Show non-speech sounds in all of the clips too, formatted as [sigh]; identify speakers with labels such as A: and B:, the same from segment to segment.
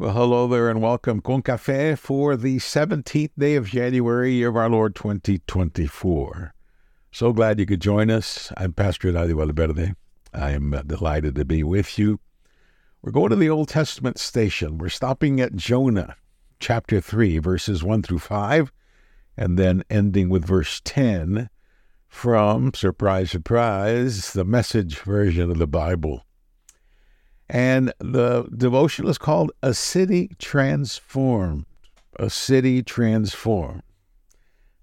A: Well, hello there and welcome Con Cafe for the 17th day of January year of our Lord 2024. So glad you could join us. I'm Pastor Eladio Valverde. I am uh, delighted to be with you. We're going to the Old Testament station. We're stopping at Jonah, chapter 3, verses 1 through 5, and then ending with verse 10 from, surprise, surprise, the message version of the Bible. And the devotional is called A City Transformed. A City Transformed.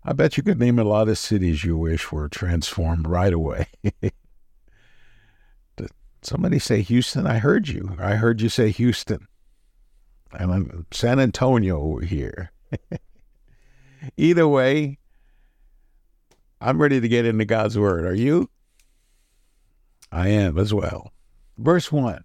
A: I bet you could name a lot of cities you wish were transformed right away. [laughs] Did somebody say Houston? I heard you. I heard you say Houston. And I'm San Antonio over here. [laughs] Either way, I'm ready to get into God's Word. Are you? I am as well. Verse 1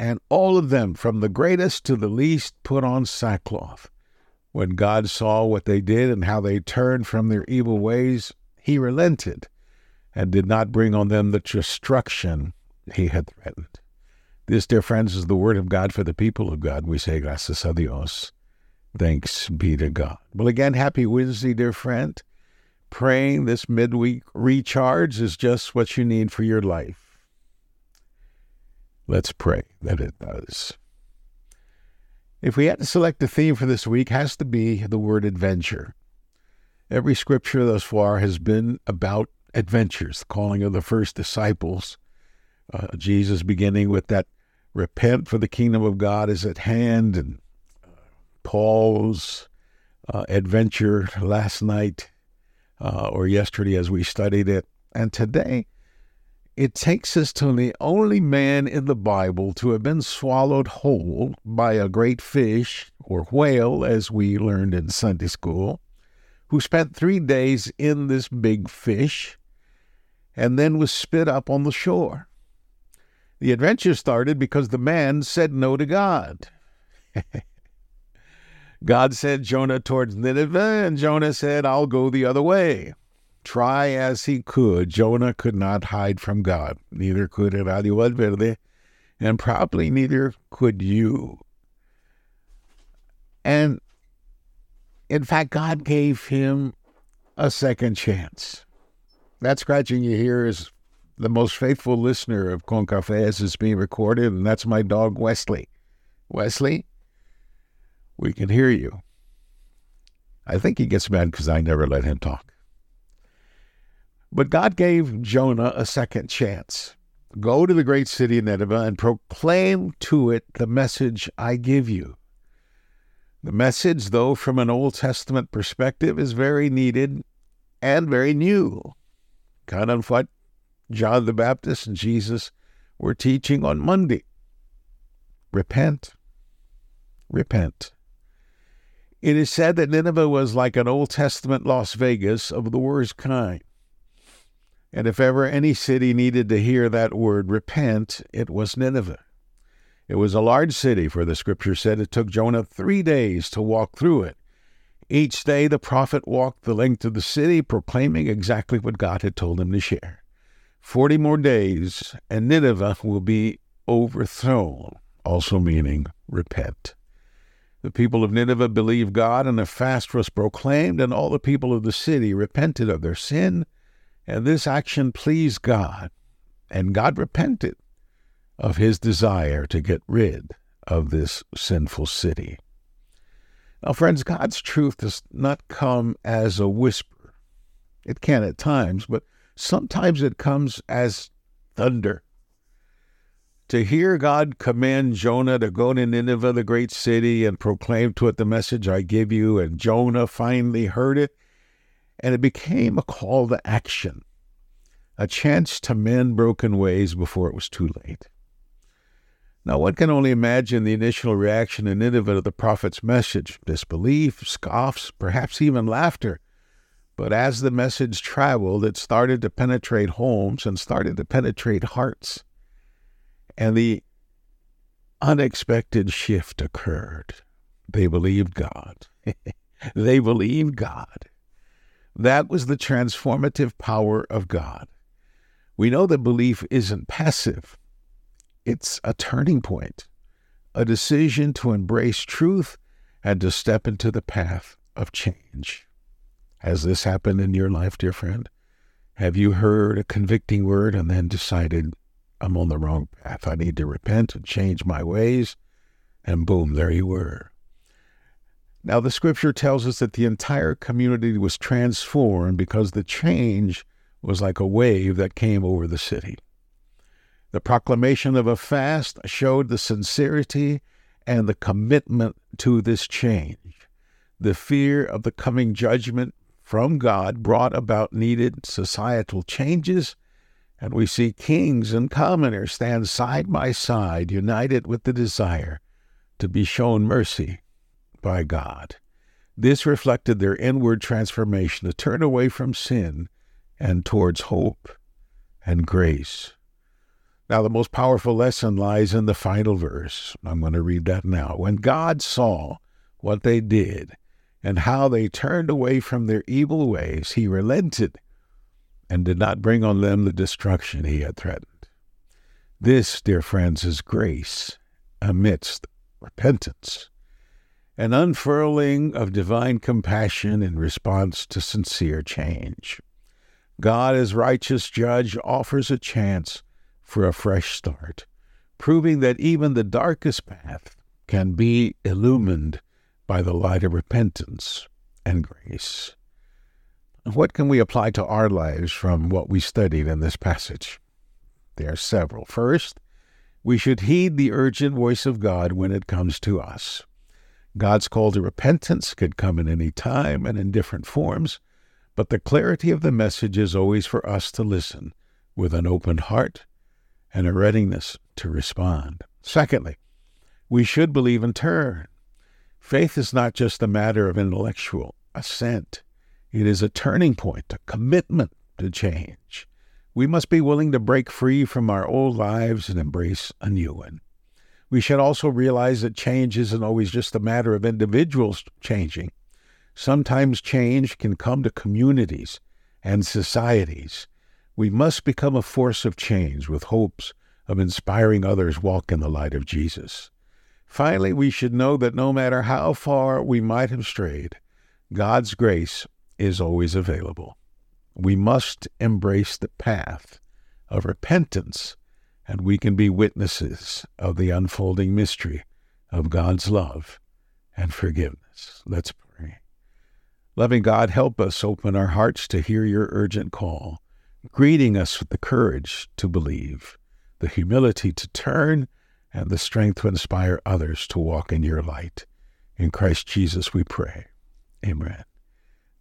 A: and all of them, from the greatest to the least, put on sackcloth. When God saw what they did and how they turned from their evil ways, he relented and did not bring on them the destruction he had threatened. This, dear friends, is the word of God for the people of God. We say, gracias a Dios. Thanks be to God. Well, again, happy Wednesday, dear friend. Praying this midweek recharge is just what you need for your life. Let's pray that it does. If we had to select a theme for this week, has to be the word adventure. Every scripture thus far has been about adventures, the calling of the first disciples. Uh, Jesus beginning with that repent for the kingdom of God is at hand, and uh, Paul's uh, adventure last night uh, or yesterday as we studied it. And today, it takes us to the only man in the Bible to have been swallowed whole by a great fish or whale, as we learned in Sunday school, who spent three days in this big fish and then was spit up on the shore. The adventure started because the man said no to God. [laughs] God sent Jonah towards Nineveh, and Jonah said, I'll go the other way. Try as he could, Jonah could not hide from God. Neither could Eladio Valverde, and probably neither could you. And in fact, God gave him a second chance. That scratching you hear is the most faithful listener of Con Café as it's being recorded, and that's my dog Wesley. Wesley, we can hear you. I think he gets mad because I never let him talk. But God gave Jonah a second chance. Go to the great city of Nineveh and proclaim to it the message I give you. The message, though, from an Old Testament perspective, is very needed and very new. Kind of what John the Baptist and Jesus were teaching on Monday. Repent. Repent. It is said that Nineveh was like an Old Testament Las Vegas of the worst kind. And if ever any city needed to hear that word repent, it was Nineveh. It was a large city, for the scripture said it took Jonah three days to walk through it. Each day the prophet walked the length of the city, proclaiming exactly what God had told him to share. Forty more days, and Nineveh will be overthrown, also meaning repent. The people of Nineveh believed God, and a fast was proclaimed, and all the people of the city repented of their sin and this action pleased God, and God repented of his desire to get rid of this sinful city. Now, friends, God's truth does not come as a whisper. It can at times, but sometimes it comes as thunder. To hear God command Jonah to go to Nineveh, the great city, and proclaim to it the message I give you, and Jonah finally heard it, and it became a call to action, a chance to mend broken ways before it was too late. Now, one can only imagine the initial reaction in Nineveh to the prophet's message disbelief, scoffs, perhaps even laughter. But as the message traveled, it started to penetrate homes and started to penetrate hearts. And the unexpected shift occurred. They believed God. [laughs] they believed God. That was the transformative power of God. We know that belief isn't passive, it's a turning point, a decision to embrace truth and to step into the path of change. Has this happened in your life, dear friend? Have you heard a convicting word and then decided, I'm on the wrong path. I need to repent and change my ways? And boom, there you were. Now, the scripture tells us that the entire community was transformed because the change was like a wave that came over the city. The proclamation of a fast showed the sincerity and the commitment to this change. The fear of the coming judgment from God brought about needed societal changes, and we see kings and commoners stand side by side, united with the desire to be shown mercy by God. This reflected their inward transformation to turn away from sin and towards hope and grace. Now, the most powerful lesson lies in the final verse. I'm going to read that now. When God saw what they did and how they turned away from their evil ways, he relented and did not bring on them the destruction he had threatened. This, dear friends, is grace amidst repentance, an unfurling of divine compassion in response to sincere change. God, as righteous judge, offers a chance for a fresh start, proving that even the darkest path can be illumined by the light of repentance and grace. What can we apply to our lives from what we studied in this passage? There are several. First, we should heed the urgent voice of God when it comes to us. God's call to repentance could come at any time and in different forms, but the clarity of the message is always for us to listen with an open heart and a readiness to respond. Secondly, we should believe in turn. Faith is not just a matter of intellectual assent, it is a turning point, a commitment to change. We must be willing to break free from our old lives and embrace a new one. We should also realize that change isn't always just a matter of individuals changing. Sometimes change can come to communities and societies we must become a force of change with hopes of inspiring others walk in the light of Jesus. Finally, we should know that no matter how far we might have strayed, God's grace is always available. We must embrace the path of repentance, and we can be witnesses of the unfolding mystery of God's love and forgiveness. Let's pray. Loving God, help us open our hearts to hear your urgent call greeting us with the courage to believe, the humility to turn, and the strength to inspire others to walk in your light. In Christ Jesus we pray. Amen.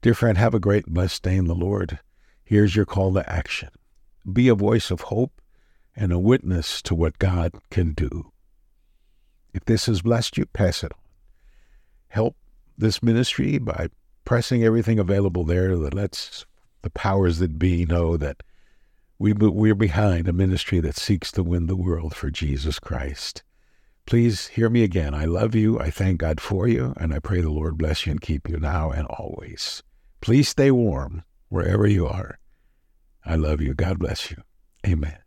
A: Dear friend, have a great blessed day in the Lord. Here's your call to action. Be a voice of hope and a witness to what God can do. If this has blessed you, pass it on. Help this ministry by pressing everything available there that lets the powers that be know that we, we're behind a ministry that seeks to win the world for Jesus Christ. Please hear me again. I love you. I thank God for you, and I pray the Lord bless you and keep you now and always. Please stay warm wherever you are. I love you. God bless you. Amen.